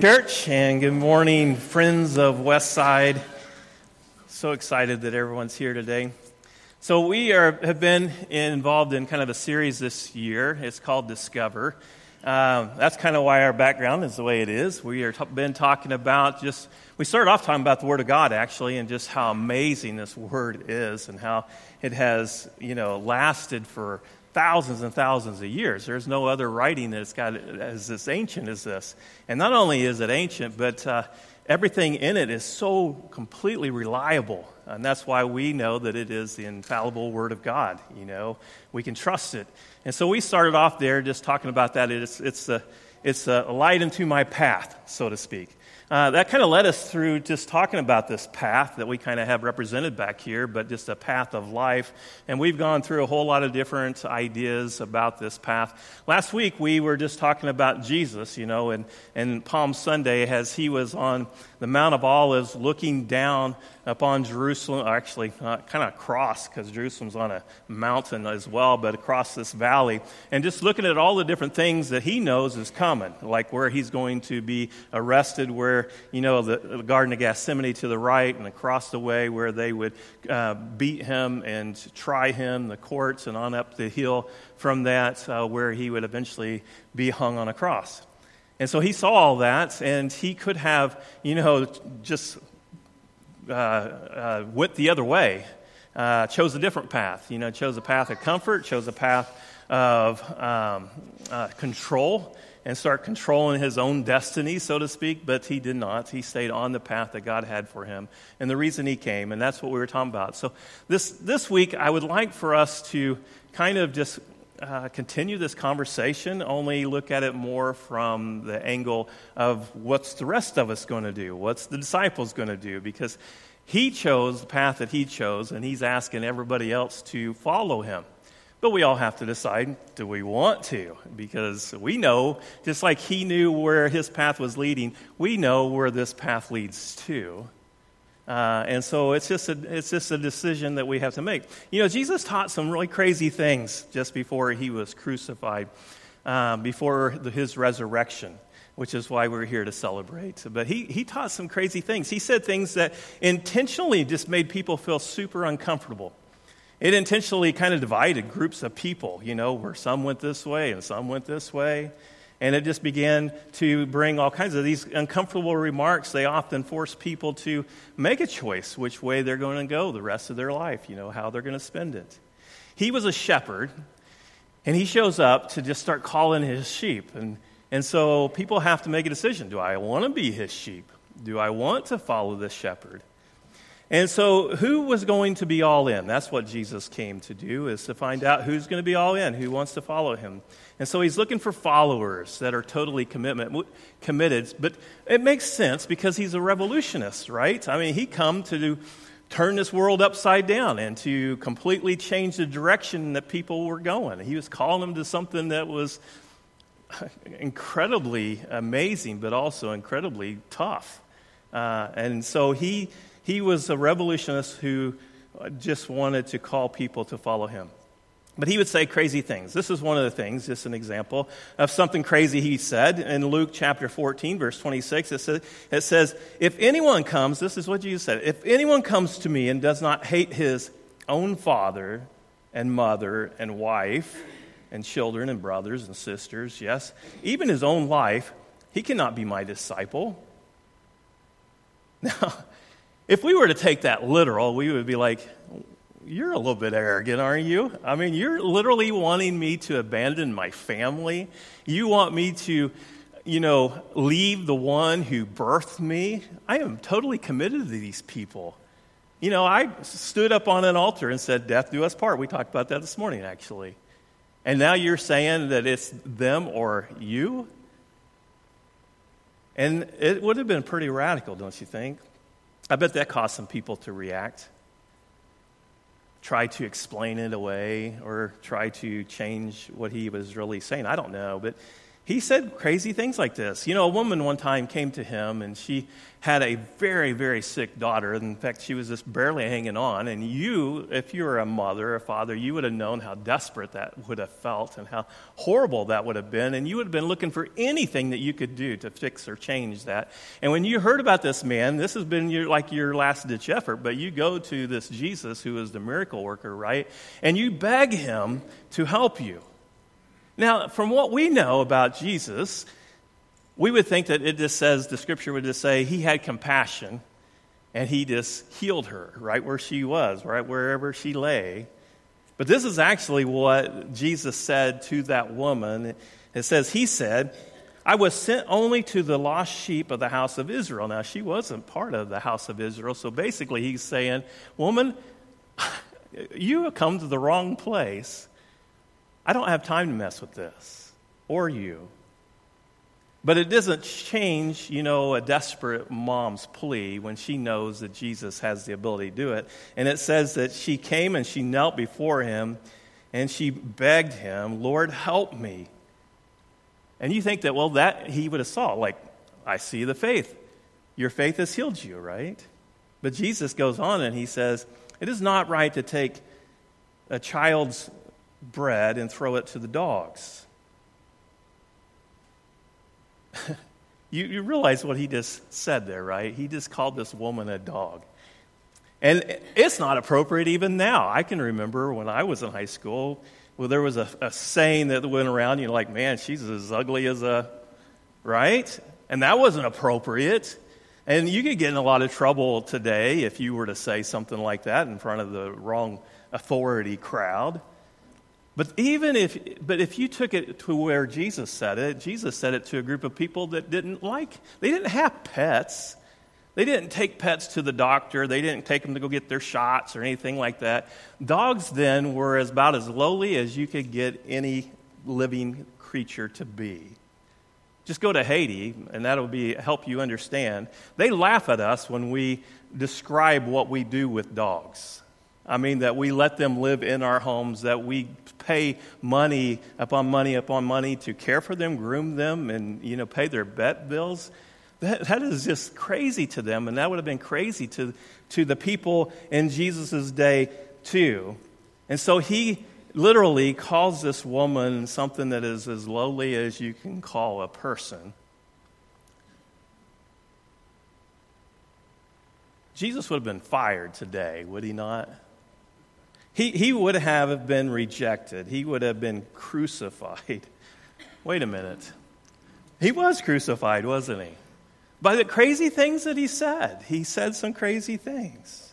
Church, and good morning, friends of Westside. So excited that everyone's here today. So, we are, have been involved in kind of a series this year. It's called Discover. Um, that's kind of why our background is the way it is. We have been talking about just, we started off talking about the Word of God, actually, and just how amazing this Word is and how it has, you know, lasted for thousands and thousands of years. There's no other writing that's got as this ancient as this. And not only is it ancient, but uh, everything in it is so completely reliable. And that's why we know that it is the infallible Word of God. You know, we can trust it. And so we started off there just talking about that. It's, it's, a, it's a light into my path, so to speak. Uh, that kind of led us through just talking about this path that we kind of have represented back here, but just a path of life. And we've gone through a whole lot of different ideas about this path. Last week, we were just talking about Jesus, you know, and, and Palm Sunday, as he was on the Mount of Olives looking down upon Jerusalem, actually, uh, kind of across, because Jerusalem's on a mountain as well, but across this valley, and just looking at all the different things that he knows is coming, like where he's going to be arrested, where, you know, the, the Garden of Gethsemane to the right, and across the way where they would uh, beat him and try him, the courts, and on up the hill from that, uh, where he would eventually be hung on a cross. And so he saw all that, and he could have, you know, just uh, uh, went the other way, uh, chose a different path. You know, chose a path of comfort, chose a path of um, uh, control, and start controlling his own destiny, so to speak. But he did not. He stayed on the path that God had for him, and the reason he came, and that's what we were talking about. So this this week, I would like for us to kind of just uh, continue this conversation, only look at it more from the angle of what's the rest of us going to do? What's the disciples going to do? Because he chose the path that he chose, and he's asking everybody else to follow him. But we all have to decide do we want to? Because we know, just like he knew where his path was leading, we know where this path leads to. Uh, and so it's just, a, it's just a decision that we have to make. You know, Jesus taught some really crazy things just before he was crucified, uh, before the, his resurrection, which is why we're here to celebrate. But he, he taught some crazy things. He said things that intentionally just made people feel super uncomfortable. It intentionally kind of divided groups of people, you know, where some went this way and some went this way. And it just began to bring all kinds of these uncomfortable remarks. They often force people to make a choice which way they're going to go the rest of their life, you know, how they're going to spend it. He was a shepherd, and he shows up to just start calling his sheep. And, and so people have to make a decision do I want to be his sheep? Do I want to follow this shepherd? And so, who was going to be all in? That's what Jesus came to do, is to find out who's going to be all in, who wants to follow him. And so, he's looking for followers that are totally commitment, committed. But it makes sense because he's a revolutionist, right? I mean, he come to turn this world upside down and to completely change the direction that people were going. He was calling them to something that was incredibly amazing, but also incredibly tough. Uh, and so, he he was a revolutionist who just wanted to call people to follow him. But he would say crazy things. This is one of the things, just an example of something crazy he said in Luke chapter 14, verse 26. It says, it says, If anyone comes, this is what Jesus said, if anyone comes to me and does not hate his own father and mother and wife and children and brothers and sisters, yes, even his own life, he cannot be my disciple. Now, if we were to take that literal, we would be like, you're a little bit arrogant, aren't you? I mean, you're literally wanting me to abandon my family. You want me to, you know, leave the one who birthed me. I am totally committed to these people. You know, I stood up on an altar and said, Death do us part. We talked about that this morning, actually. And now you're saying that it's them or you? And it would have been pretty radical, don't you think? I bet that caused some people to react, try to explain it away, or try to change what he was really saying. I don't know. But he said crazy things like this. You know, a woman one time came to him and she had a very, very sick daughter. In fact, she was just barely hanging on. And you, if you were a mother or father, you would have known how desperate that would have felt and how horrible that would have been. And you would have been looking for anything that you could do to fix or change that. And when you heard about this man, this has been your, like your last ditch effort, but you go to this Jesus who is the miracle worker, right? And you beg him to help you. Now, from what we know about Jesus, we would think that it just says, the scripture would just say, he had compassion and he just healed her right where she was, right wherever she lay. But this is actually what Jesus said to that woman. It says, He said, I was sent only to the lost sheep of the house of Israel. Now, she wasn't part of the house of Israel. So basically, he's saying, Woman, you have come to the wrong place. I don't have time to mess with this, or you. But it doesn't change, you know, a desperate mom's plea when she knows that Jesus has the ability to do it. And it says that she came and she knelt before him and she begged him, Lord, help me. And you think that, well, that he would have saw, like, I see the faith. Your faith has healed you, right? But Jesus goes on and he says, It is not right to take a child's bread and throw it to the dogs. you, you realize what he just said there, right? He just called this woman a dog. And it's not appropriate even now. I can remember when I was in high school, well, there was a, a saying that went around, you know, like, man, she's as ugly as a, right? And that wasn't appropriate. And you could get in a lot of trouble today if you were to say something like that in front of the wrong authority crowd. But even if, but if you took it to where Jesus said it, Jesus said it to a group of people that didn't like, they didn't have pets. They didn't take pets to the doctor. They didn't take them to go get their shots or anything like that. Dogs then were about as lowly as you could get any living creature to be. Just go to Haiti, and that'll be, help you understand. They laugh at us when we describe what we do with dogs. I mean, that we let them live in our homes, that we pay money upon money upon money to care for them, groom them, and, you know, pay their vet bills. That, that is just crazy to them, and that would have been crazy to, to the people in Jesus' day, too. And so he literally calls this woman something that is as lowly as you can call a person. Jesus would have been fired today, would he not? He, he would have been rejected, he would have been crucified. Wait a minute. He was crucified, wasn't he? By the crazy things that he said. He said some crazy things.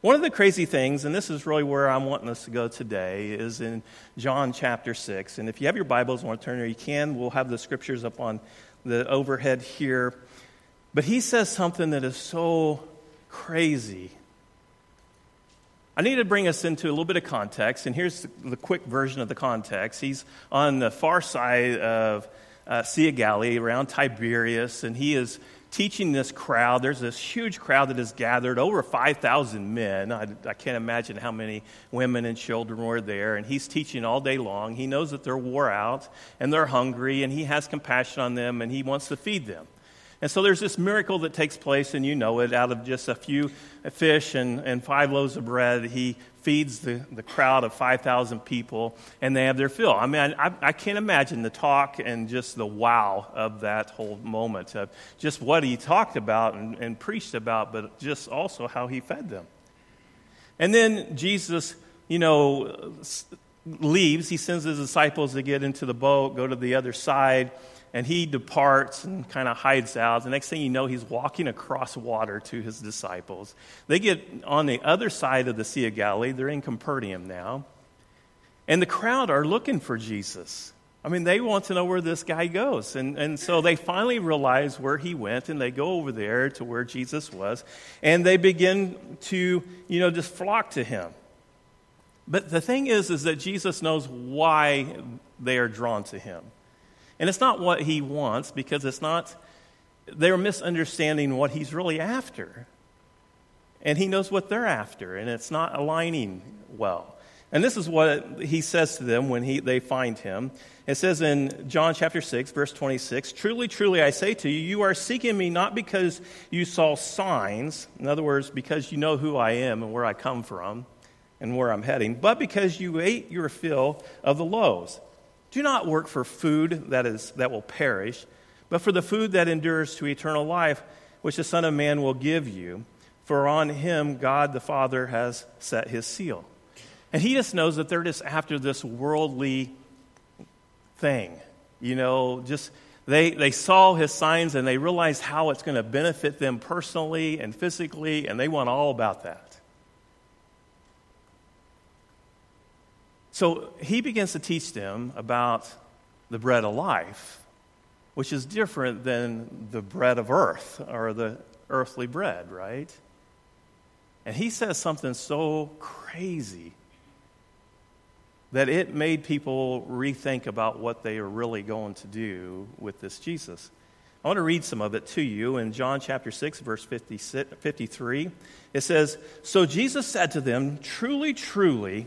One of the crazy things, and this is really where I'm wanting us to go today, is in John chapter 6. And if you have your Bibles, want to turn there, you can. We'll have the scriptures up on the overhead here. But he says something that is so crazy I need to bring us into a little bit of context, and here's the quick version of the context. He's on the far side of uh, Sea of Galilee, around Tiberias, and he is teaching this crowd. There's this huge crowd that has gathered, over 5,000 men. I, I, can't imagine how many women and children were there. And he's teaching all day long. He knows that they're wore out and they're hungry, and he has compassion on them, and he wants to feed them. And so there's this miracle that takes place, and you know it, out of just a few fish and, and five loaves of bread, he feeds the, the crowd of 5,000 people, and they have their fill. I mean, I, I can't imagine the talk and just the wow of that whole moment of just what he talked about and, and preached about, but just also how he fed them. And then Jesus, you know, leaves. He sends his disciples to get into the boat, go to the other side and he departs and kind of hides out. The next thing you know, he's walking across water to his disciples. They get on the other side of the Sea of Galilee. They're in Capernaum now. And the crowd are looking for Jesus. I mean, they want to know where this guy goes. And, and so they finally realize where he went, and they go over there to where Jesus was, and they begin to, you know, just flock to him. But the thing is, is that Jesus knows why they are drawn to him. And it's not what he wants because it's not, they're misunderstanding what he's really after. And he knows what they're after, and it's not aligning well. And this is what he says to them when he, they find him. It says in John chapter 6, verse 26 Truly, truly, I say to you, you are seeking me not because you saw signs, in other words, because you know who I am and where I come from and where I'm heading, but because you ate your fill of the loaves. Do not work for food that, is, that will perish, but for the food that endures to eternal life, which the Son of Man will give you. For on him God the Father has set his seal. And he just knows that they're just after this worldly thing. You know, just they, they saw his signs and they realized how it's going to benefit them personally and physically, and they want all about that. So he begins to teach them about the bread of life, which is different than the bread of earth or the earthly bread, right? And he says something so crazy that it made people rethink about what they are really going to do with this Jesus. I want to read some of it to you in John chapter 6, verse 53. It says, So Jesus said to them, Truly, truly,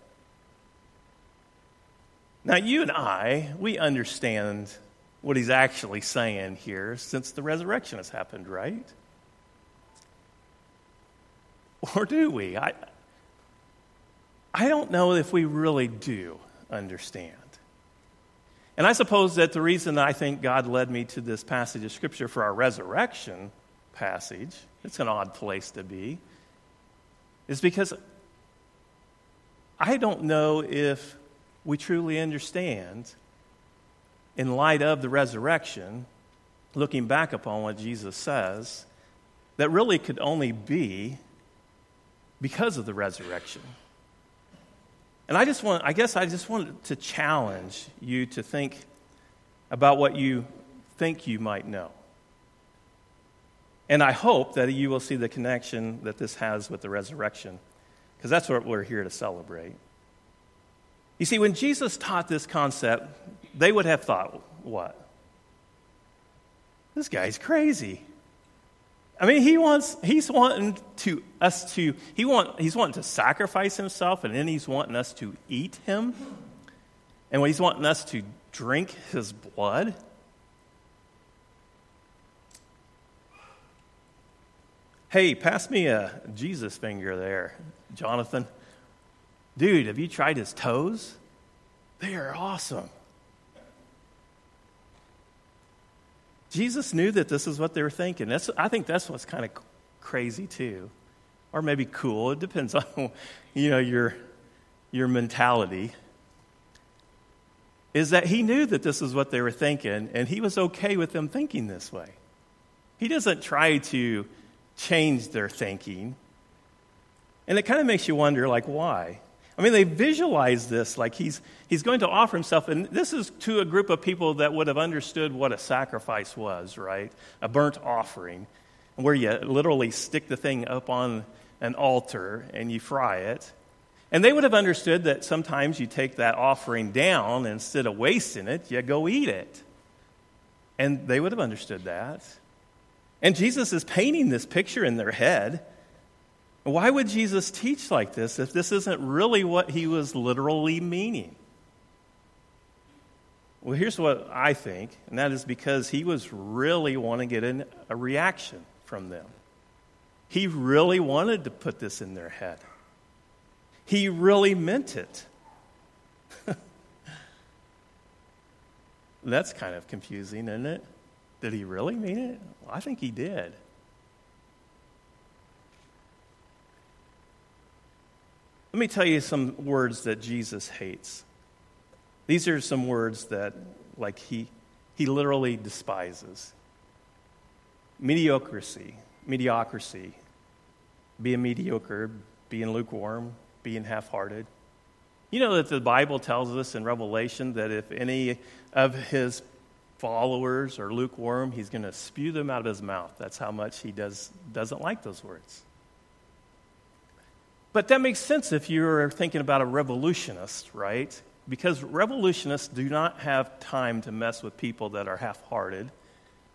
Now, you and I, we understand what he's actually saying here since the resurrection has happened, right? Or do we? I, I don't know if we really do understand. And I suppose that the reason I think God led me to this passage of Scripture for our resurrection passage, it's an odd place to be, is because I don't know if we truly understand, in light of the resurrection, looking back upon what Jesus says, that really could only be because of the resurrection. And I just want, I guess I just wanted to challenge you to think about what you think you might know. And I hope that you will see the connection that this has with the resurrection, because that's what we're here to celebrate. You see, when Jesus taught this concept, they would have thought, what? This guy's crazy. I mean, he wants, he's wanting to us to, he want, he's wanting to sacrifice himself, and then he's wanting us to eat him. And he's wanting us to drink his blood. Hey, pass me a Jesus finger there, Jonathan. Dude, have you tried his toes? They are awesome. Jesus knew that this is what they were thinking. That's, I think that's what's kind of crazy too, or maybe cool. It depends on you know your your mentality. Is that he knew that this is what they were thinking, and he was okay with them thinking this way. He doesn't try to change their thinking, and it kind of makes you wonder, like, why? I mean, they visualize this like he's, he's going to offer himself. And this is to a group of people that would have understood what a sacrifice was, right? A burnt offering, where you literally stick the thing up on an altar and you fry it. And they would have understood that sometimes you take that offering down, and instead of wasting it, you go eat it. And they would have understood that. And Jesus is painting this picture in their head. Why would Jesus teach like this if this isn't really what he was literally meaning? Well, here's what I think, and that is because he was really wanting to get a reaction from them. He really wanted to put this in their head. He really meant it. That's kind of confusing, isn't it? Did he really mean it? Well, I think he did. Let me tell you some words that Jesus hates. These are some words that, like, he, he literally despises mediocrity, mediocrity, being mediocre, being lukewarm, being half hearted, You know that the Bible tells us in Revelation that if any of his followers are lukewarm, he's going to spew them out of his mouth. That's how much he does, doesn't like those words. But that makes sense if you're thinking about a revolutionist, right? Because revolutionists do not have time to mess with people that are half hearted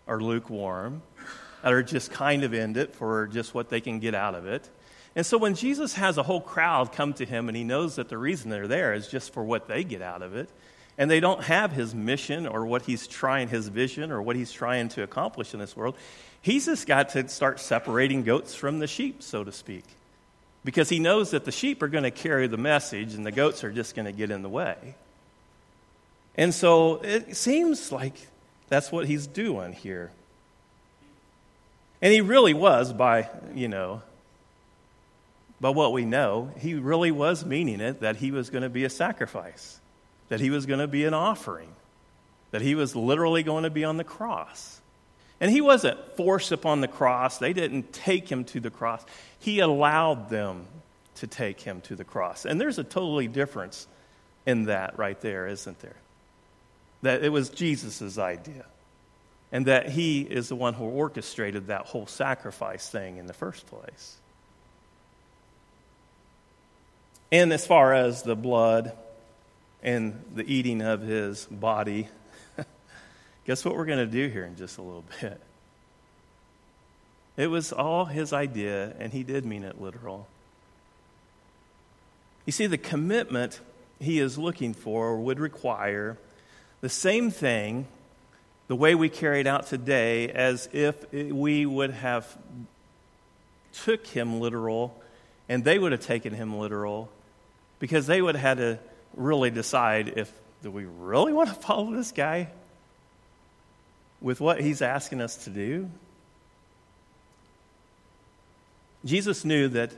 or lukewarm, that are just kind of in it for just what they can get out of it. And so when Jesus has a whole crowd come to him and he knows that the reason they're there is just for what they get out of it, and they don't have his mission or what he's trying, his vision or what he's trying to accomplish in this world, he's just got to start separating goats from the sheep, so to speak. Because he knows that the sheep are going to carry the message and the goats are just going to get in the way. And so it seems like that's what he's doing here. And he really was, by, you know, by what we know, he really was meaning it that he was going to be a sacrifice, that he was going to be an offering, that he was literally going to be on the cross. And he wasn't forced upon the cross, they didn't take him to the cross. He allowed them to take him to the cross. And there's a totally difference in that right there, isn't there? That it was Jesus' idea. And that he is the one who orchestrated that whole sacrifice thing in the first place. And as far as the blood and the eating of his body, guess what we're going to do here in just a little bit? It was all his idea, and he did mean it literal. You see, the commitment he is looking for would require the same thing, the way we carry it out today, as if we would have took him literal and they would have taken him literal because they would have had to really decide if do we really want to follow this guy with what he's asking us to do? Jesus knew that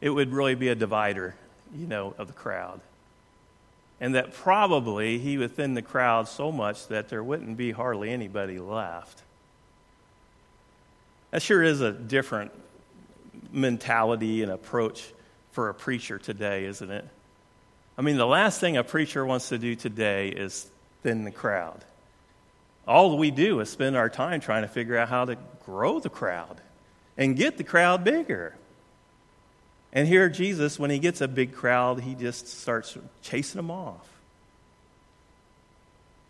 it would really be a divider, you know, of the crowd. And that probably he would thin the crowd so much that there wouldn't be hardly anybody left. That sure is a different mentality and approach for a preacher today, isn't it? I mean, the last thing a preacher wants to do today is thin the crowd. All we do is spend our time trying to figure out how to grow the crowd and get the crowd bigger. And here, Jesus, when he gets a big crowd, he just starts chasing them off.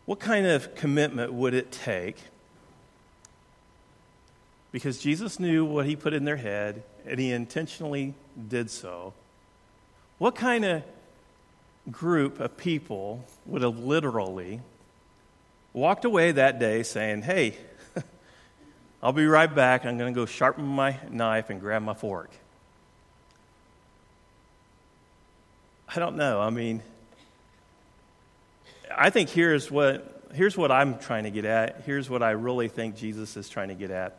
What kind of commitment would it take? Because Jesus knew what he put in their head, and he intentionally did so. What kind of group of people would have literally walked away that day saying, Hey, I'll be right back. I'm going to go sharpen my knife and grab my fork. I don't know. I mean, I think here's what, here's what I'm trying to get at. Here's what I really think Jesus is trying to get at.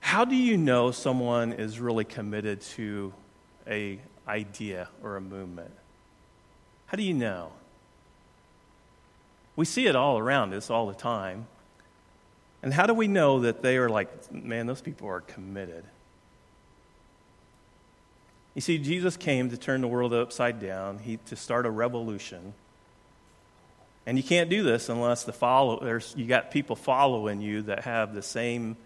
How do you know someone is really committed to a idea or a movement? How do you know? We see it all around us all the time. And how do we know that they are like, man, those people are committed? You see, Jesus came to turn the world upside down, he, to start a revolution. And you can't do this unless the follow, there's, you got people following you that have the same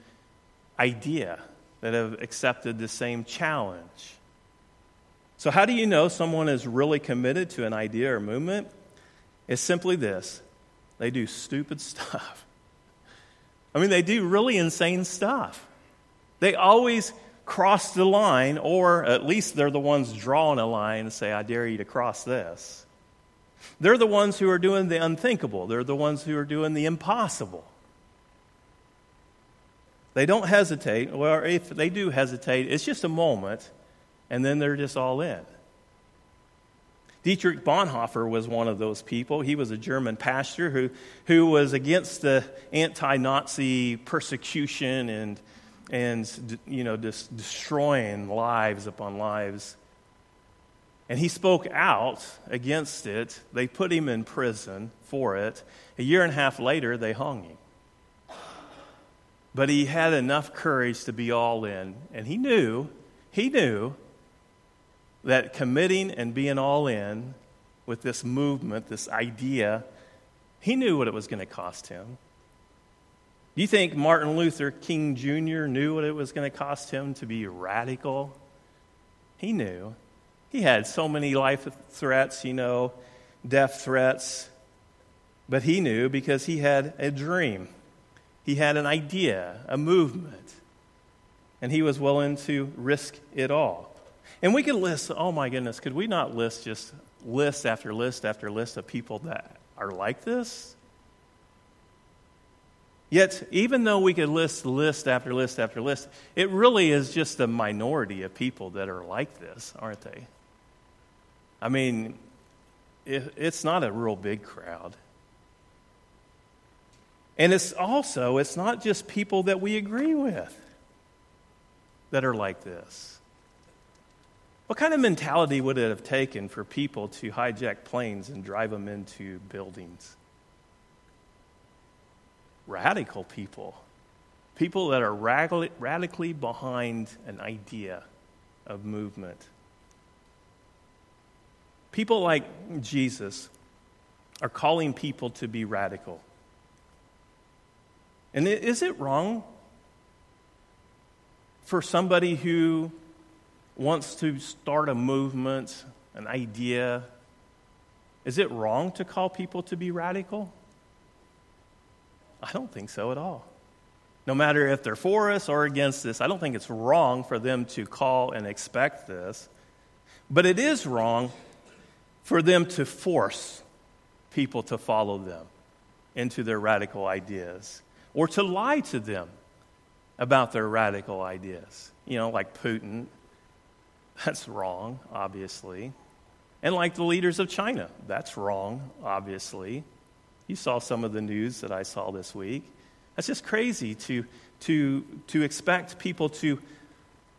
idea, that have accepted the same challenge. So, how do you know someone is really committed to an idea or movement? It's simply this they do stupid stuff. I mean, they do really insane stuff. They always cross the line, or at least they're the ones drawing a line and say, I dare you to cross this. They're the ones who are doing the unthinkable, they're the ones who are doing the impossible. They don't hesitate, or if they do hesitate, it's just a moment and then they're just all in. Dietrich Bonhoeffer was one of those people. He was a German pastor who, who was against the anti Nazi persecution and, and you know, just destroying lives upon lives. And he spoke out against it. They put him in prison for it. A year and a half later, they hung him. But he had enough courage to be all in. And he knew, he knew that committing and being all in with this movement, this idea, he knew what it was going to cost him. Do you think Martin Luther King Jr. knew what it was going to cost him to be radical? He knew. He had so many life threats, you know, death threats. But he knew because he had a dream. He had an idea, a movement. And he was willing to risk it all. And we could list, oh my goodness, could we not list just list after list after list of people that are like this? Yet, even though we could list list after list after list, it really is just a minority of people that are like this, aren't they? I mean, it's not a real big crowd. And it's also, it's not just people that we agree with that are like this. What kind of mentality would it have taken for people to hijack planes and drive them into buildings? radical people, people that are radically, behind an idea of movement. People like Jesus are calling people to be radical. And is it wrong for somebody who wants to start a movement, an idea? Is it wrong to call people to be radical? I don't think so at all. No matter if they're for us or against this, I don't think it's wrong for them to call and expect this. But it is wrong for them to force people to follow them into their radical ideas or to lie to them about their radical ideas. You know, like Putin. That's wrong, obviously. And like the leaders of China. That's wrong, obviously. You saw some of the news that I saw this week. That's just crazy to, to, to expect people to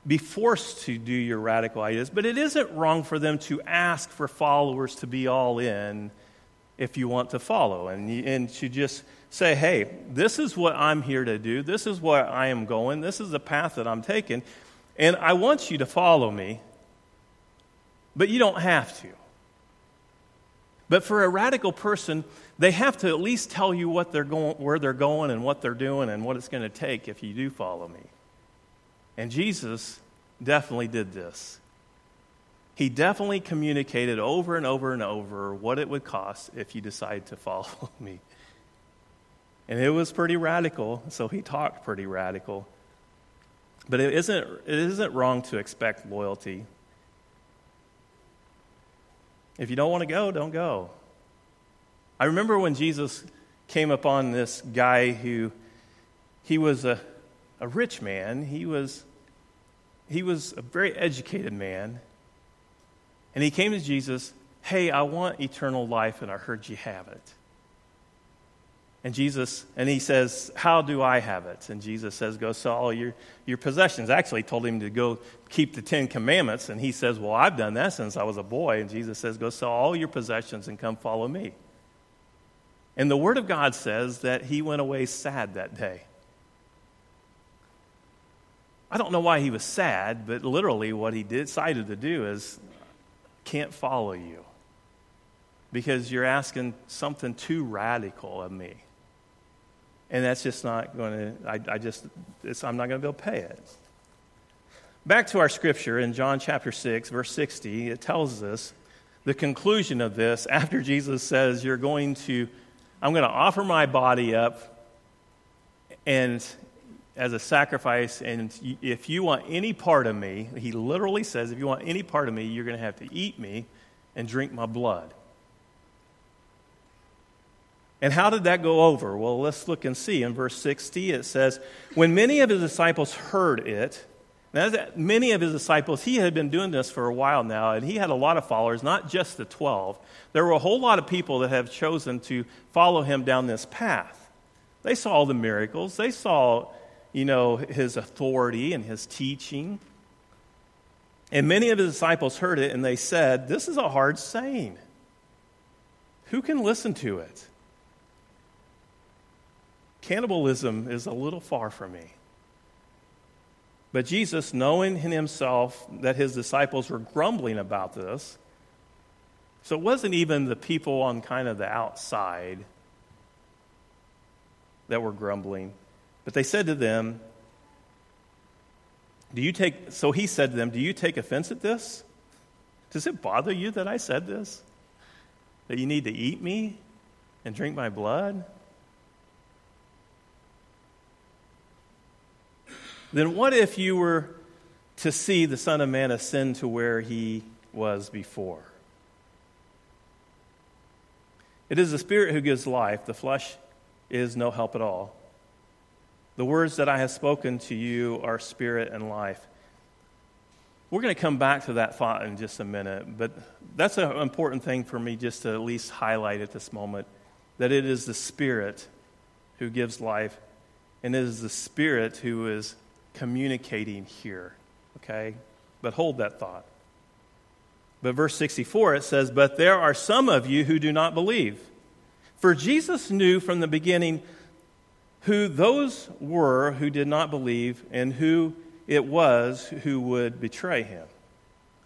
be forced to do your radical ideas. But it isn't wrong for them to ask for followers to be all in if you want to follow and, and to just say, hey, this is what I'm here to do. This is where I am going. This is the path that I'm taking. And I want you to follow me, but you don't have to. But for a radical person, they have to at least tell you what they're going, where they're going and what they're doing and what it's going to take if you do follow me. And Jesus definitely did this. He definitely communicated over and over and over what it would cost if you decide to follow me. And it was pretty radical, so he talked pretty radical. But it isn't, it isn't wrong to expect loyalty if you don't want to go, don't go. I remember when Jesus came upon this guy who he was a, a rich man. He was, he was a very educated man. And he came to Jesus, Hey, I want eternal life, and I heard you have it. And Jesus, and he says, How do I have it? And Jesus says, Go sell all your, your possessions. Actually, told him to go keep the Ten Commandments. And he says, Well, I've done that since I was a boy. And Jesus says, Go sell all your possessions and come follow me. And the Word of God says that he went away sad that day. I don't know why he was sad, but literally what he decided to do is, Can't follow you because you're asking something too radical of me and that's just not going to, I, I just, I'm not going to be able to pay it. Back to our scripture in John chapter 6, verse 60, it tells us the conclusion of this after Jesus says, You're going to, I'm going to offer my body up and as a sacrifice, and if you want any part of me, he literally says, If you want any part of me, you're going to have to eat me and drink my blood. And how did that go over? Well, let's look and see. In verse 60, it says, When many of his disciples heard it, many of his disciples, he had been doing this for a while now, and he had a lot of followers, not just the 12. There were a whole lot of people that have chosen to follow him down this path. They saw all the miracles, they saw, you know, his authority and his teaching. And many of his disciples heard it, and they said, This is a hard saying. Who can listen to it? Cannibalism is a little far from me. But Jesus, knowing in himself that his disciples were grumbling about this, So it wasn't even the people on kind of the outside that were grumbling. But they said to them, Do you take, so he said to them, Do you take offense at this? Does it bother you that I said this? That you need to eat me and drink my blood? Then what if you were to see the Son of Man ascend to where he was before? It is the Spirit who gives life, the flesh is no help at all. The words that I have spoken to you are spirit and life. We're going to come back to that thought in just a minute, but that's an important thing for me just to at least highlight at this moment that it is the Spirit who gives life, and it is the Spirit who is communicating here. Okay? But hold that thought. But verse 64, it says, But there are some of you who do not believe. For Jesus knew from the beginning who those were who did not believe and who it was who would betray him.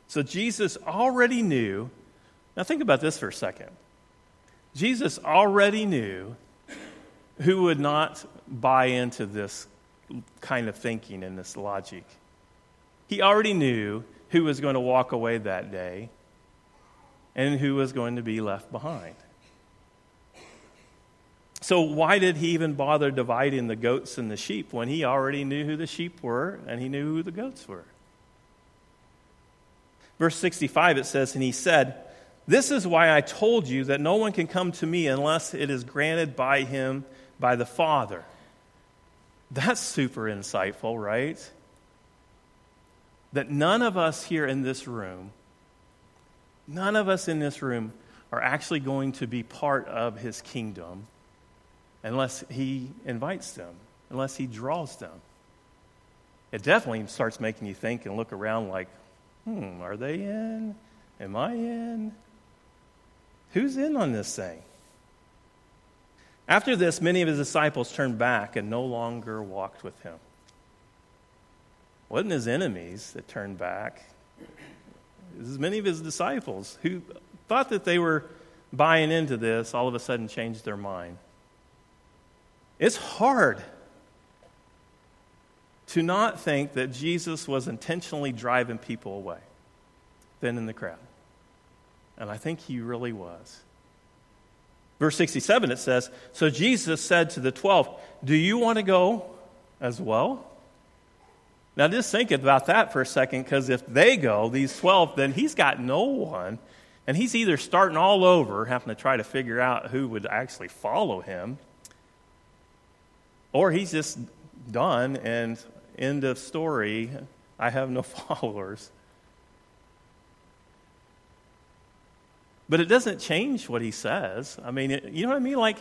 So Jesus already knew. Now, think about this for a second. Jesus already knew who would not buy into this kind of thinking and this logic. He already knew who was going to walk away that day and who was going to be left behind. So, why did he even bother dividing the goats and the sheep when he already knew who the sheep were and he knew who the goats were? Verse 65, it says, And he said, This is why I told you that no one can come to me unless it is granted by him by the Father. That's super insightful, right? That none of us here in this room, none of us in this room are actually going to be part of his kingdom unless he invites them, unless he draws them. It definitely starts making you think and look around like, hmm, are they in? Am I in? Who's in on this thing? After this, many of his disciples turned back and no longer walked with him. It wasn't his enemies that turned back. It was many of his disciples who thought that they were buying into this, all of a sudden changed their mind. It's hard to not think that Jesus was intentionally driving people away than in the crowd. And I think he really was. Verse 67, it says So Jesus said to the twelve, Do you want to go as well? Now, just think about that for a second, because if they go, these 12, then he's got no one. And he's either starting all over, having to try to figure out who would actually follow him, or he's just done and end of story. I have no followers. But it doesn't change what he says. I mean, it, you know what I mean? Like,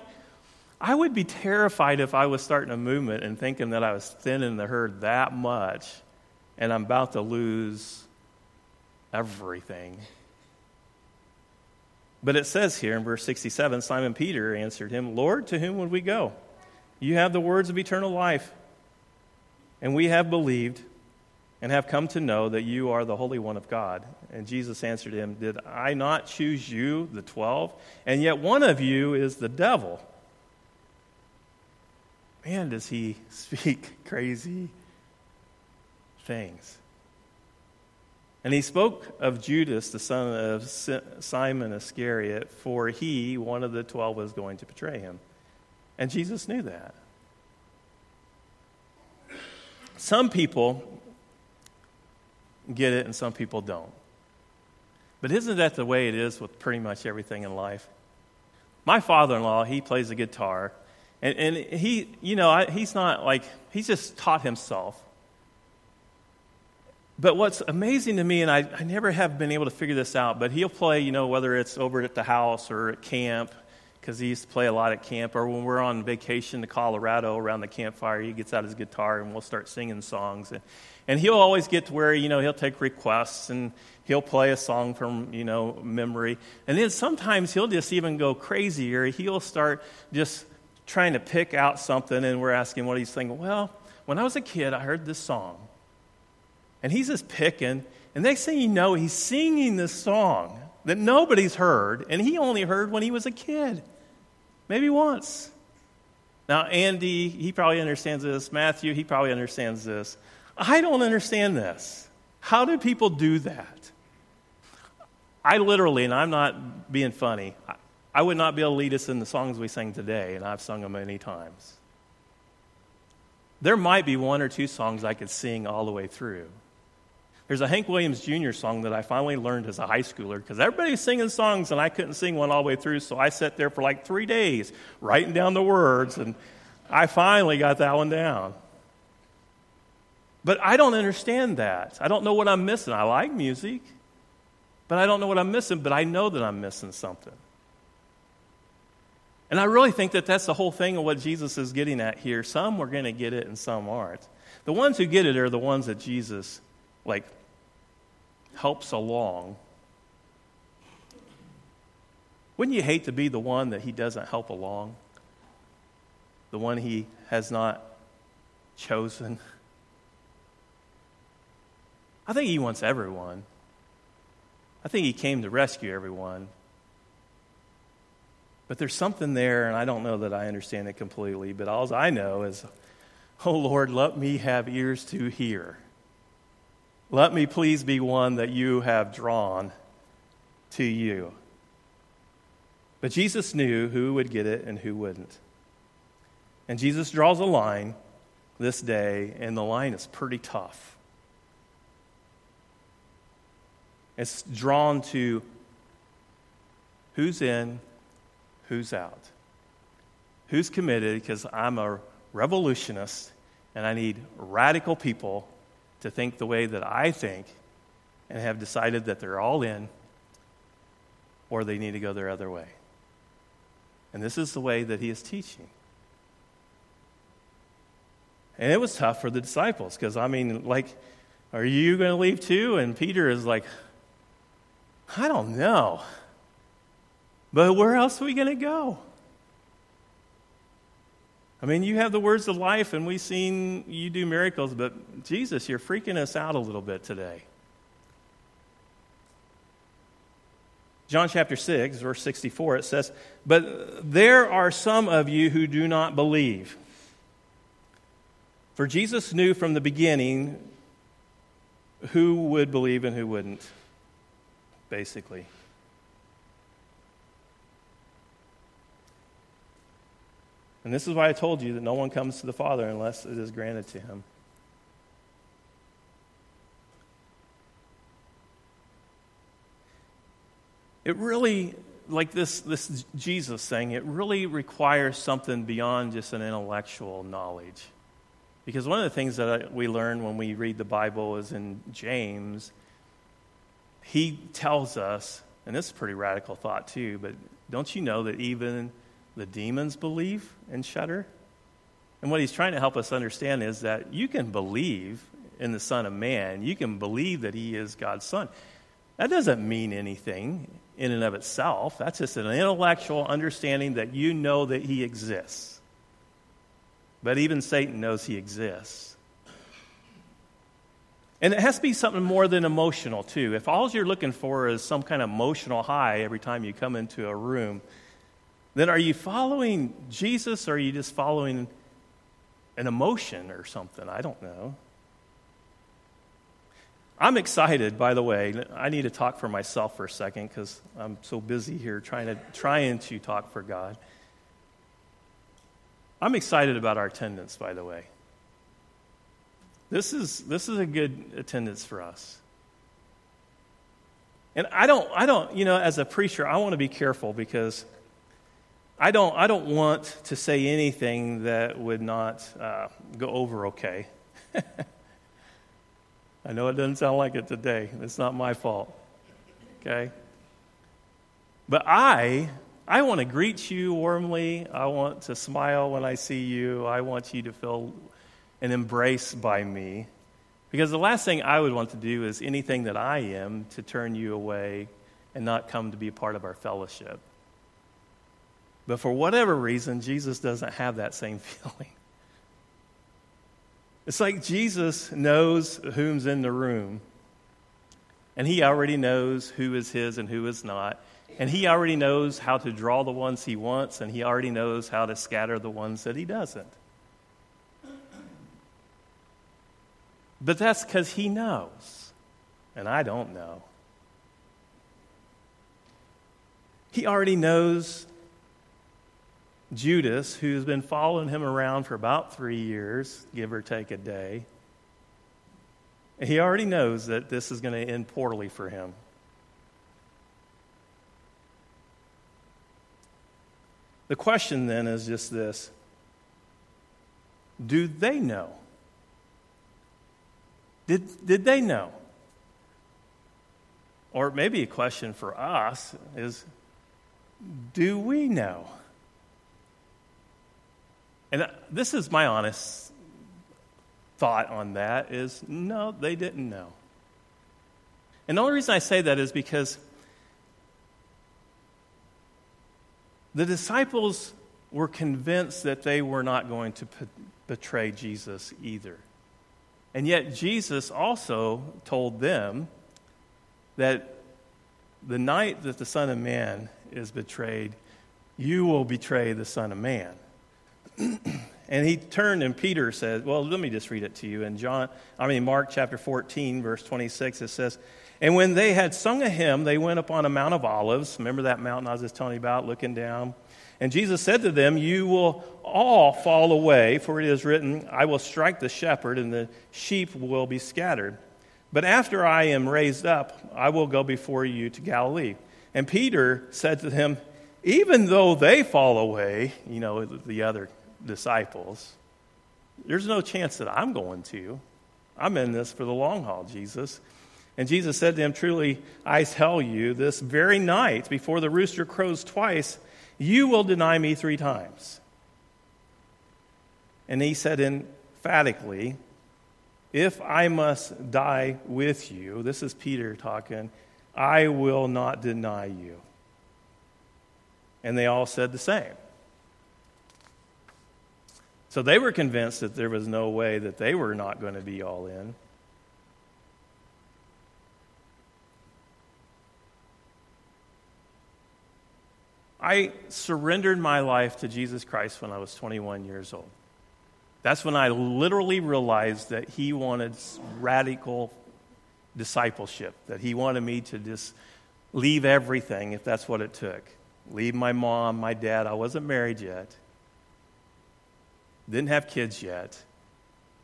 I would be terrified if I was starting a movement and thinking that I was thinning the herd that much and I'm about to lose everything. But it says here in verse 67 Simon Peter answered him, Lord, to whom would we go? You have the words of eternal life, and we have believed and have come to know that you are the Holy One of God. And Jesus answered him, Did I not choose you, the twelve? And yet one of you is the devil. Man, does he speak crazy things. And he spoke of Judas, the son of Simon Iscariot, for he, one of the twelve, was going to betray him. And Jesus knew that. Some people get it and some people don't. But isn't that the way it is with pretty much everything in life? My father in law, he plays the guitar. And, and he, you know, I, he's not like, he's just taught himself. But what's amazing to me, and I, I never have been able to figure this out, but he'll play, you know, whether it's over at the house or at camp, because he used to play a lot at camp, or when we're on vacation to Colorado around the campfire, he gets out his guitar and we'll start singing songs. And, and he'll always get to where, you know, he'll take requests and he'll play a song from, you know, memory. And then sometimes he'll just even go crazier. He'll start just trying to pick out something, and we're asking what he's thinking. Well, when I was a kid, I heard this song. And he's just picking, and next thing you know, he's singing this song that nobody's heard, and he only heard when he was a kid, maybe once. Now, Andy, he probably understands this. Matthew, he probably understands this. I don't understand this. How do people do that? I literally, and I'm not being funny, I would not be able to lead us in the songs we sing today, and I've sung them many times. There might be one or two songs I could sing all the way through. There's a Hank Williams Jr. song that I finally learned as a high schooler because everybody was singing songs and I couldn't sing one all the way through, so I sat there for like three days writing down the words, and I finally got that one down. But I don't understand that. I don't know what I'm missing. I like music, but I don't know what I'm missing, but I know that I'm missing something. And I really think that that's the whole thing of what Jesus is getting at here. Some are going to get it and some aren't. The ones who get it are the ones that Jesus, like, helps along. Wouldn't you hate to be the one that he doesn't help along? The one he has not chosen? I think he wants everyone. I think he came to rescue everyone. But there's something there, and I don't know that I understand it completely, but all I know is, oh Lord, let me have ears to hear. Let me please be one that you have drawn to you. But Jesus knew who would get it and who wouldn't. And Jesus draws a line this day, and the line is pretty tough. It's drawn to who's in who's out? Who's committed? Because I'm a revolutionist and I need radical people to think the way that I think and have decided that they're all in or they need to go their other way. And this is the way that he is teaching. And it was tough for the disciples because, I mean, like, are you going to leave too? And Peter is like, I don't know. But where else are we going to go? I mean, you have the words of life, and we've seen you do miracles, but Jesus, you're freaking us out a little bit today. John chapter 6, verse 64, it says, But there are some of you who do not believe. For Jesus knew from the beginning who would believe and who wouldn't, basically. And this is why I told you that no one comes to the Father unless it is granted to him. It really, like this, this Jesus thing, it really requires something beyond just an intellectual knowledge. Because one of the things that we learn when we read the Bible is in James, he tells us, and this is a pretty radical thought too, but don't you know that even the demons believe and shudder. And what he's trying to help us understand is that you can believe in the Son of Man, you can believe that he is God's Son. That doesn't mean anything in and of itself. That's just an intellectual understanding that you know that he exists. But even Satan knows he exists. And it has to be something more than emotional, too. If all you're looking for is some kind of emotional high every time you come into a room, then are you following Jesus or are you just following an emotion or something? I don't know. I'm excited, by the way. I need to talk for myself for a second because I'm so busy here trying to, trying to talk for God. I'm excited about our attendance, by the way. This is, this is a good attendance for us. And I don't, I don't, you know, as a preacher, I want to be careful because I don't, I don't want to say anything that would not uh, go over okay. I know it doesn't sound like it today. It's not my fault. Okay? But I, I want to greet you warmly. I want to smile when I see you. I want you to feel an embrace by me. Because the last thing I would want to do is anything that I am to turn you away and not come to be a part of our fellowship. But for whatever reason, Jesus doesn't have that same feeling. It's like Jesus knows whom's in the room. And he already knows who is his and who is not. And he already knows how to draw the ones he wants, and he already knows how to scatter the ones that he doesn't. But that's because he knows, and I don't know. He already knows Judas, who's been following him around for about three years, give or take a day. He already knows that this is going to end poorly for him. The question then is just this Do they know? Did, did they know? Or maybe a question for us is Do we know? And uh, this is my honest thought on that is no, they didn't know. And the only reason I say that is because the disciples were convinced that they were not going to betray Jesus either. And yet, Jesus also told them that the night that the Son of Man is betrayed, you will betray the Son of Man. and he turned and Peter said, Well, let me just read it to you. In John, I mean Mark chapter 14, verse 26, it says, And when they had sung a hymn, they went up on a Mount of Olives. Remember that mountain I was just telling you about, looking down? And Jesus said to them, You will all fall away, for it is written, I will strike the shepherd, and the sheep will be scattered. But after I am raised up, I will go before you to Galilee. And Peter said to him, Even though they fall away, you know, the other disciples, there's no chance that I'm going to. I'm in this for the long haul, Jesus. And Jesus said to him, Truly, I tell you, this very night, before the rooster crows twice, you will deny me three times. And he said emphatically, If I must die with you, this is Peter talking, I will not deny you. And they all said the same. So they were convinced that there was no way that they were not going to be all in. I surrendered my life to Jesus Christ when I was 21 years old. That's when I literally realized that He wanted radical discipleship, that He wanted me to just leave everything if that's what it took. Leave my mom, my dad. I wasn't married yet, didn't have kids yet.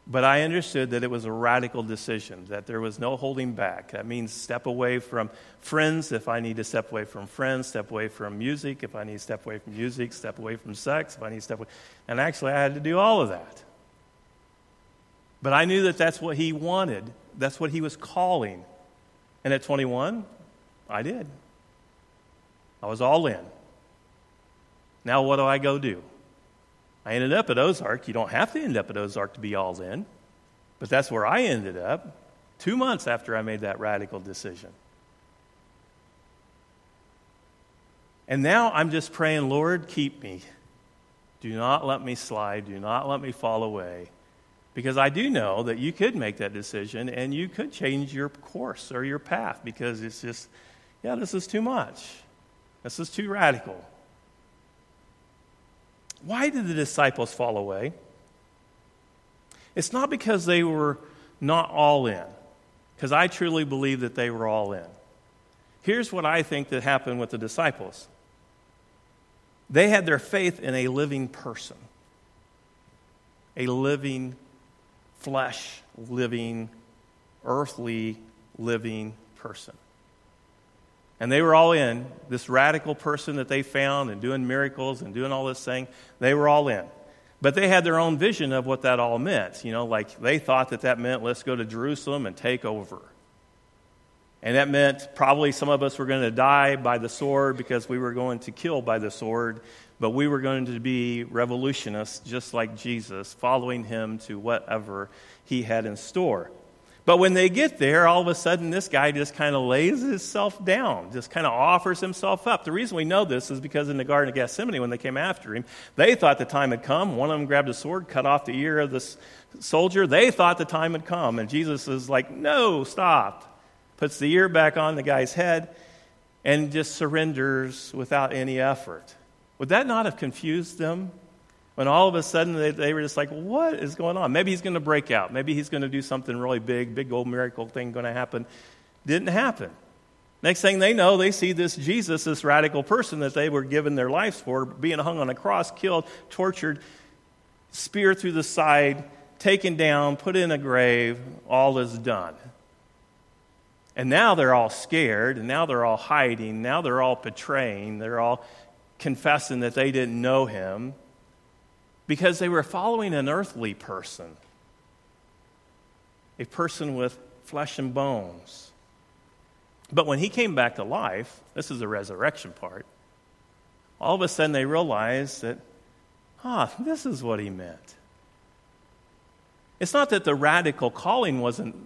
But I understood that it was a radical decision, that there was no holding back. That means step away from friends if I need to step away from friends, step away from music if I need to step away from music, step away from sex if I need to step away. And actually, I had to do all of that. But I knew that that's what he wanted, that's what he was calling. And at 21, I did. I was all in. Now, what do I go do? I ended up at Ozark. You don't have to end up at Ozark to be all in, but that's where I ended up two months after I made that radical decision. And now I'm just praying, Lord, keep me. Do not let me slide. Do not let me fall away. Because I do know that you could make that decision and you could change your course or your path because it's just, yeah, this is too much. This is too radical. Why did the disciples fall away? It's not because they were not all in, because I truly believe that they were all in. Here's what I think that happened with the disciples they had their faith in a living person, a living, flesh living, earthly living person. And they were all in. This radical person that they found and doing miracles and doing all this thing, they were all in. But they had their own vision of what that all meant. You know, like they thought that that meant let's go to Jerusalem and take over. And that meant probably some of us were going to die by the sword because we were going to kill by the sword, but we were going to be revolutionists just like Jesus, following him to whatever he had in store. But when they get there, all of a sudden, this guy just kind of lays himself down, just kind of offers himself up. The reason we know this is because in the Garden of Gethsemane, when they came after him, they thought the time had come. One of them grabbed a sword, cut off the ear of this soldier. They thought the time had come. And Jesus is like, No, stop. puts the ear back on the guy's head, and just surrenders without any effort. Would that not have confused them? When all of a sudden they, they were just like, what is going on? Maybe he's going to break out. Maybe he's going to do something really big, big old miracle thing going to happen. Didn't happen. Next thing they know, they see this Jesus, this radical person that they were given their lives for, being hung on a cross, killed, tortured, spear through the side, taken down, put in a grave, all is done. And now they're all scared, and now they're all hiding, now they're all betraying, they're all confessing that they didn't know him because they were following an earthly person, a person with flesh and bones. But when he came back to life, this is the resurrection part, all of a sudden they realized that, ah, this is what he meant. It's not that the radical calling wasn't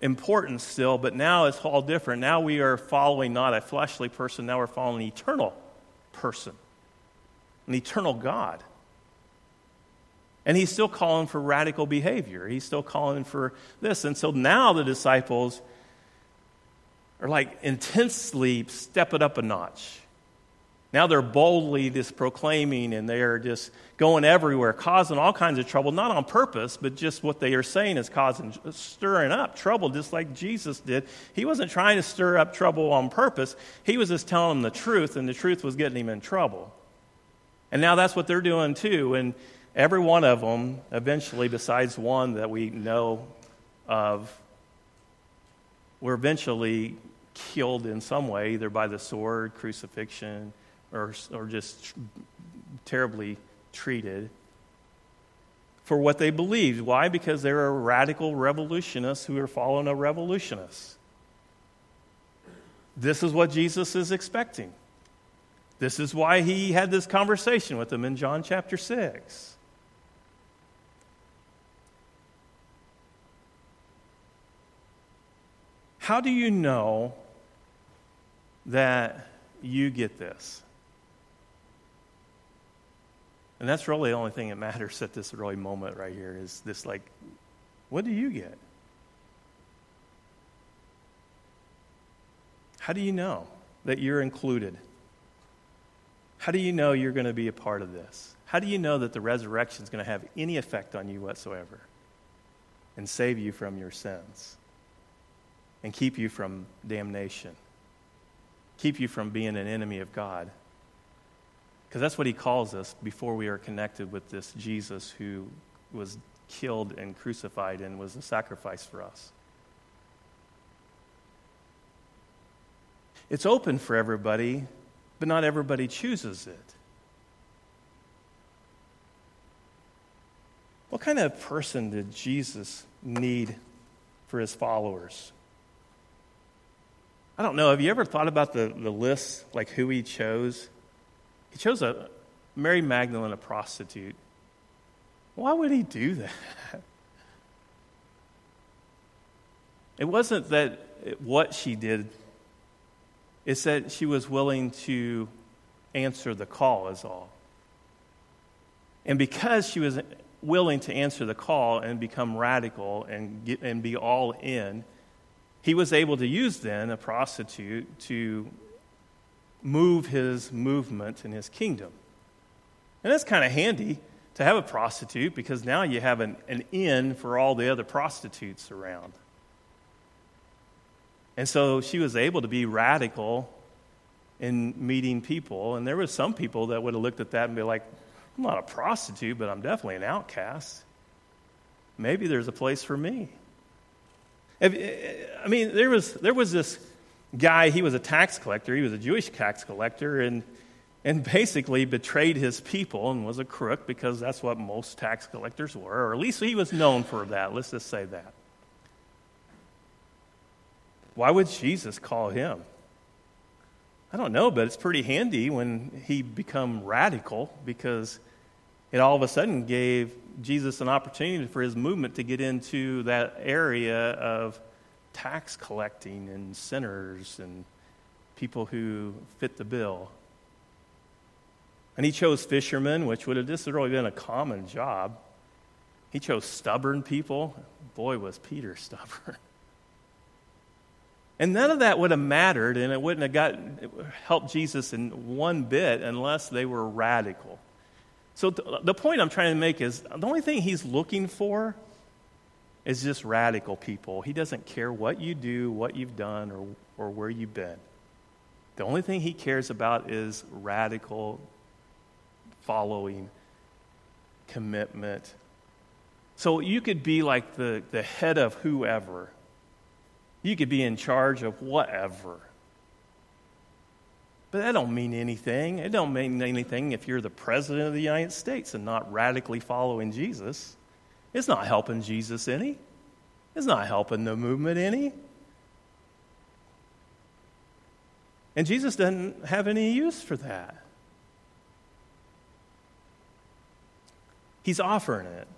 important still, but now it's all different. Now we are following not a fleshly person, now we're following an eternal person, an eternal God. And he's still calling for radical behavior. He's still calling for this. And so now the disciples are like intensely step it up a notch. Now they're boldly just proclaiming and they are just going everywhere, causing all kinds of trouble, not on purpose, but just what they are saying is causing, stirring up trouble, just like Jesus did. He wasn't trying to stir up trouble on purpose, he was just telling them the truth, and the truth was getting him in trouble. And now that's what they're doing too. And every one of them, eventually, besides one that we know of, were eventually killed in some way, either by the sword, crucifixion, or, or just terribly treated for what they believed. Why? Because they were radical revolutionists who were following a revolutionist. This is what Jesus is expecting. This is why he had this conversation with them in John chapter 6. How do you know that you get this? And that's really the only thing that matters at this really moment right here is this like, what do you get? How do you know that you're included? How do you know you're going to be a part of this? How do you know that the resurrection is going to have any effect on you whatsoever and save you from your sins and keep you from damnation, keep you from being an enemy of God? Because that's what he calls us before we are connected with this Jesus who was killed and crucified and was a sacrifice for us. It's open for everybody, but not everybody chooses it. What kind of person did Jesus need for his followers? I don't know. Have you ever thought about the, the list, like who he chose? He chose a Mary Magdalene, a prostitute. Why would he do that? It wasn't that what she did, it's that she was willing to answer the call, is all. And because she was willing to answer the call and become radical and, get, and be all in, he was able to use then a prostitute to move his movement in his kingdom. And that's kind of handy to have a prostitute because now you have an, an in for all the other prostitutes around. And so she was able to be radical in meeting people. And there were some people that would have looked at that and be like, I'm not a prostitute, but I'm definitely an outcast. Maybe there's a place for me. I mean, there was, there was this guy, he was a tax collector, he was a Jewish tax collector, and, and basically betrayed his people and was a crook because that's what most tax collectors were, or at least he was known for that. Let's just say that. Why would Jesus call him? I don't know, but it's pretty handy when he become radical because it all of a sudden gave Jesus an opportunity for his movement to get into that area of tax collecting and sinners and people who fit the bill. And he chose fishermen, which would have just really been a common job. He chose stubborn people. Boy, was Peter stubborn. And none of that would have mattered, and it wouldn't have got, helped Jesus in one bit unless they were radical. So th- the point I'm trying to make is the only thing he's looking for is just radical people. He doesn't care what you do, what you've done, or, or where you've been. The only thing he cares about is radical following, commitment. So you could be like the, the head of whoever you could be in charge of whatever. But that don't mean anything. It don't mean anything if you're the president of the United States and not radically following Jesus. It's not helping Jesus any. It's not helping the movement any. And Jesus doesn't have any use for that. He's offering it.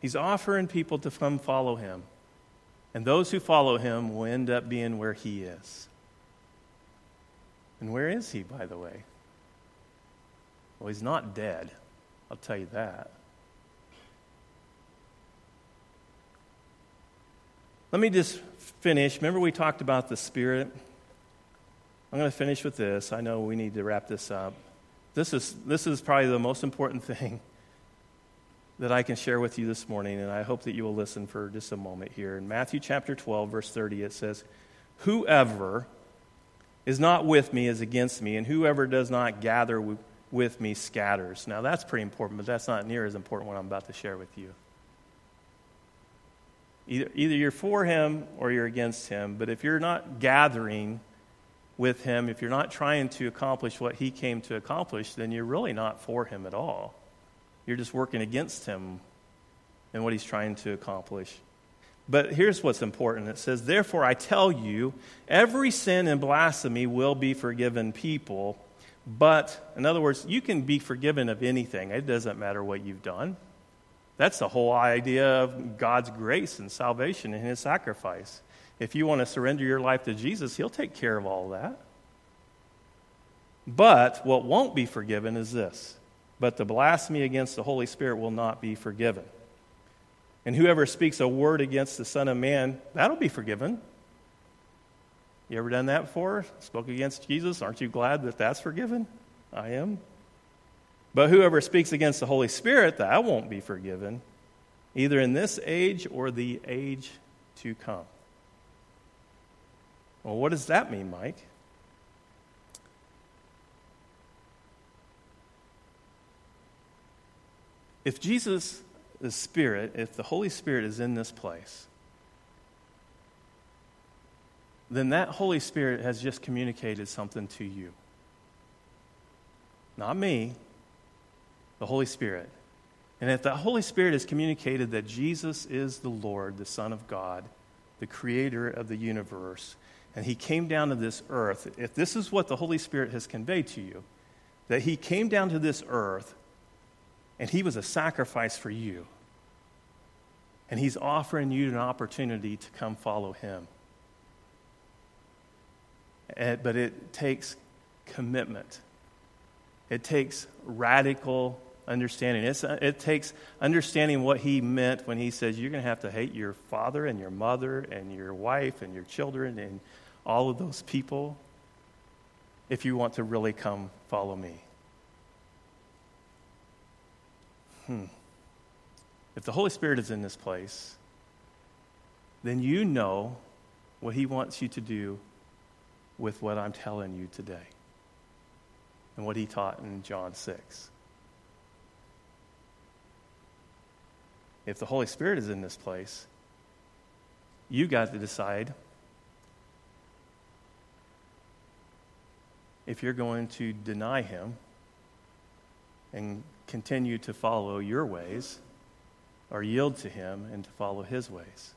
He's offering people to come follow him. And those who follow him will end up being where he is. And where is he, by the way? Well, he's not dead. I'll tell you that. Let me just finish. Remember, we talked about the Spirit? I'm going to finish with this. I know we need to wrap this up. This is, this is probably the most important thing that I can share with you this morning, and I hope that you will listen for just a moment here. In Matthew chapter 12, verse 30, it says, Whoever is not with me is against me, and whoever does not gather with me scatters. Now, that's pretty important, but that's not near as important what I'm about to share with you. Either, either you're for him or you're against him, but if you're not gathering with him, if you're not trying to accomplish what he came to accomplish, then you're really not for him at all. You're just working against him and what he's trying to accomplish. But here's what's important it says, Therefore, I tell you, every sin and blasphemy will be forgiven people. But, in other words, you can be forgiven of anything. It doesn't matter what you've done. That's the whole idea of God's grace and salvation and his sacrifice. If you want to surrender your life to Jesus, he'll take care of all that. But what won't be forgiven is this but the blasphemy against the Holy Spirit will not be forgiven. And whoever speaks a word against the Son of Man, that'll be forgiven. You ever done that before? Spoke against Jesus? Aren't you glad that that's forgiven? I am. But whoever speaks against the Holy Spirit, that won't be forgiven, either in this age or the age to come. Well, what does that mean, Mike? If Jesus, the Spirit, if the Holy Spirit is in this place, then that Holy Spirit has just communicated something to you. Not me, the Holy Spirit. And if the Holy Spirit has communicated that Jesus is the Lord, the Son of God, the creator of the universe, and he came down to this earth, if this is what the Holy Spirit has conveyed to you, that he came down to this earth and he was a sacrifice for you. And he's offering you an opportunity to come follow him. Eh, but it takes commitment, it takes radical understanding. It's, uh, it takes understanding what he meant when he says you're going to have to hate your father and your mother and your wife and your children and all of those people if you want to really come follow me. Hmm, if the Holy Spirit is in this place, then you know what He wants you to do with what I'm telling you today and what He taught in John 6. If the Holy Spirit is in this place, you got to decide if you're going to deny Him and continue to follow your ways or yield to him and to follow his ways.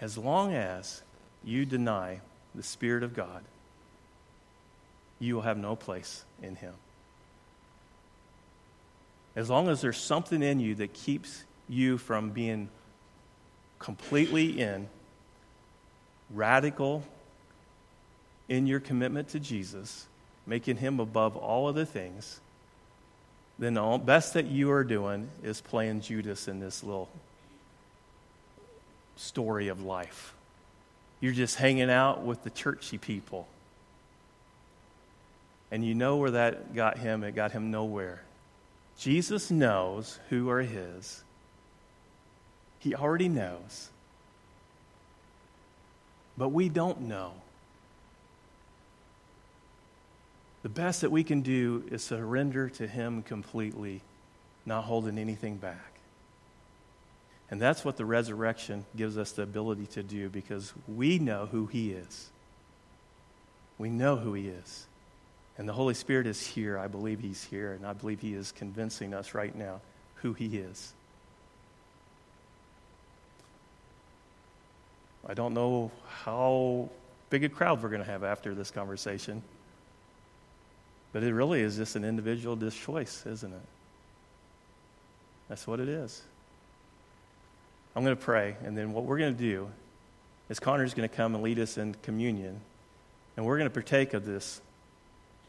As long as you deny the Spirit of God, you will have no place in him. As long as there's something in you that keeps you from being completely in, radical in your commitment to Jesus, making him above all other things, then the best that you are doing is playing Judas in this little story of life. you're just hanging out with the churchy people. And you know where that got him? It got him nowhere. Jesus knows who are his. He already knows. But we don't know. The best that we can do is surrender to him completely, not holding anything back. And that's what the resurrection gives us the ability to do because we know who He is. We know who He is. And the Holy Spirit is here. I believe He's here. And I believe He is convincing us right now who He is. I don't know how big a crowd we're going to have after this conversation. But it really is just an individual choice, isn't it? That's what it is. I'm going to pray, and then what we're going to do is Connor's going to come and lead us in communion, and we're going to partake of this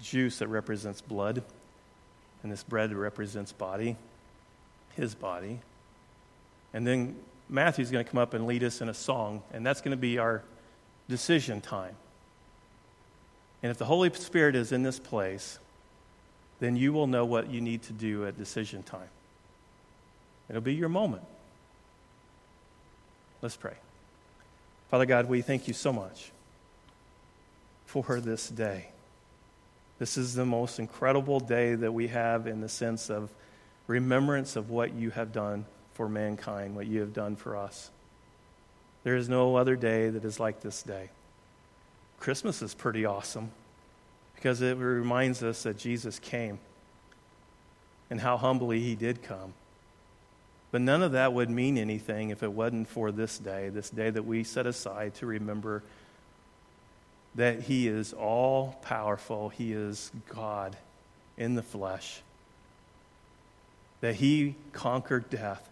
juice that represents blood, and this bread that represents body, his body. And then Matthew's going to come up and lead us in a song, and that's going to be our decision time. And if the Holy Spirit is in this place, then you will know what you need to do at decision time. It'll be your moment. Let's pray. Father God, we thank you so much for this day. This is the most incredible day that we have in the sense of remembrance of what you have done for mankind, what you have done for us. There is no other day that is like this day. Christmas is pretty awesome because it reminds us that Jesus came and how humbly he did come. But none of that would mean anything if it wasn't for this day, this day that we set aside to remember that He is all powerful, He is God in the flesh, that He conquered death.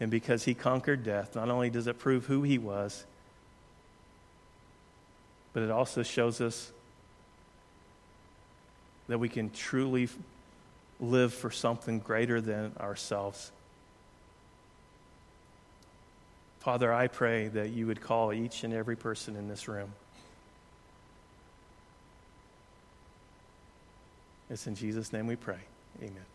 And because He conquered death, not only does it prove who He was, but it also shows us that we can truly live for something greater than ourselves. Father, I pray that you would call each and every person in this room. It's in Jesus' name we pray. Amen.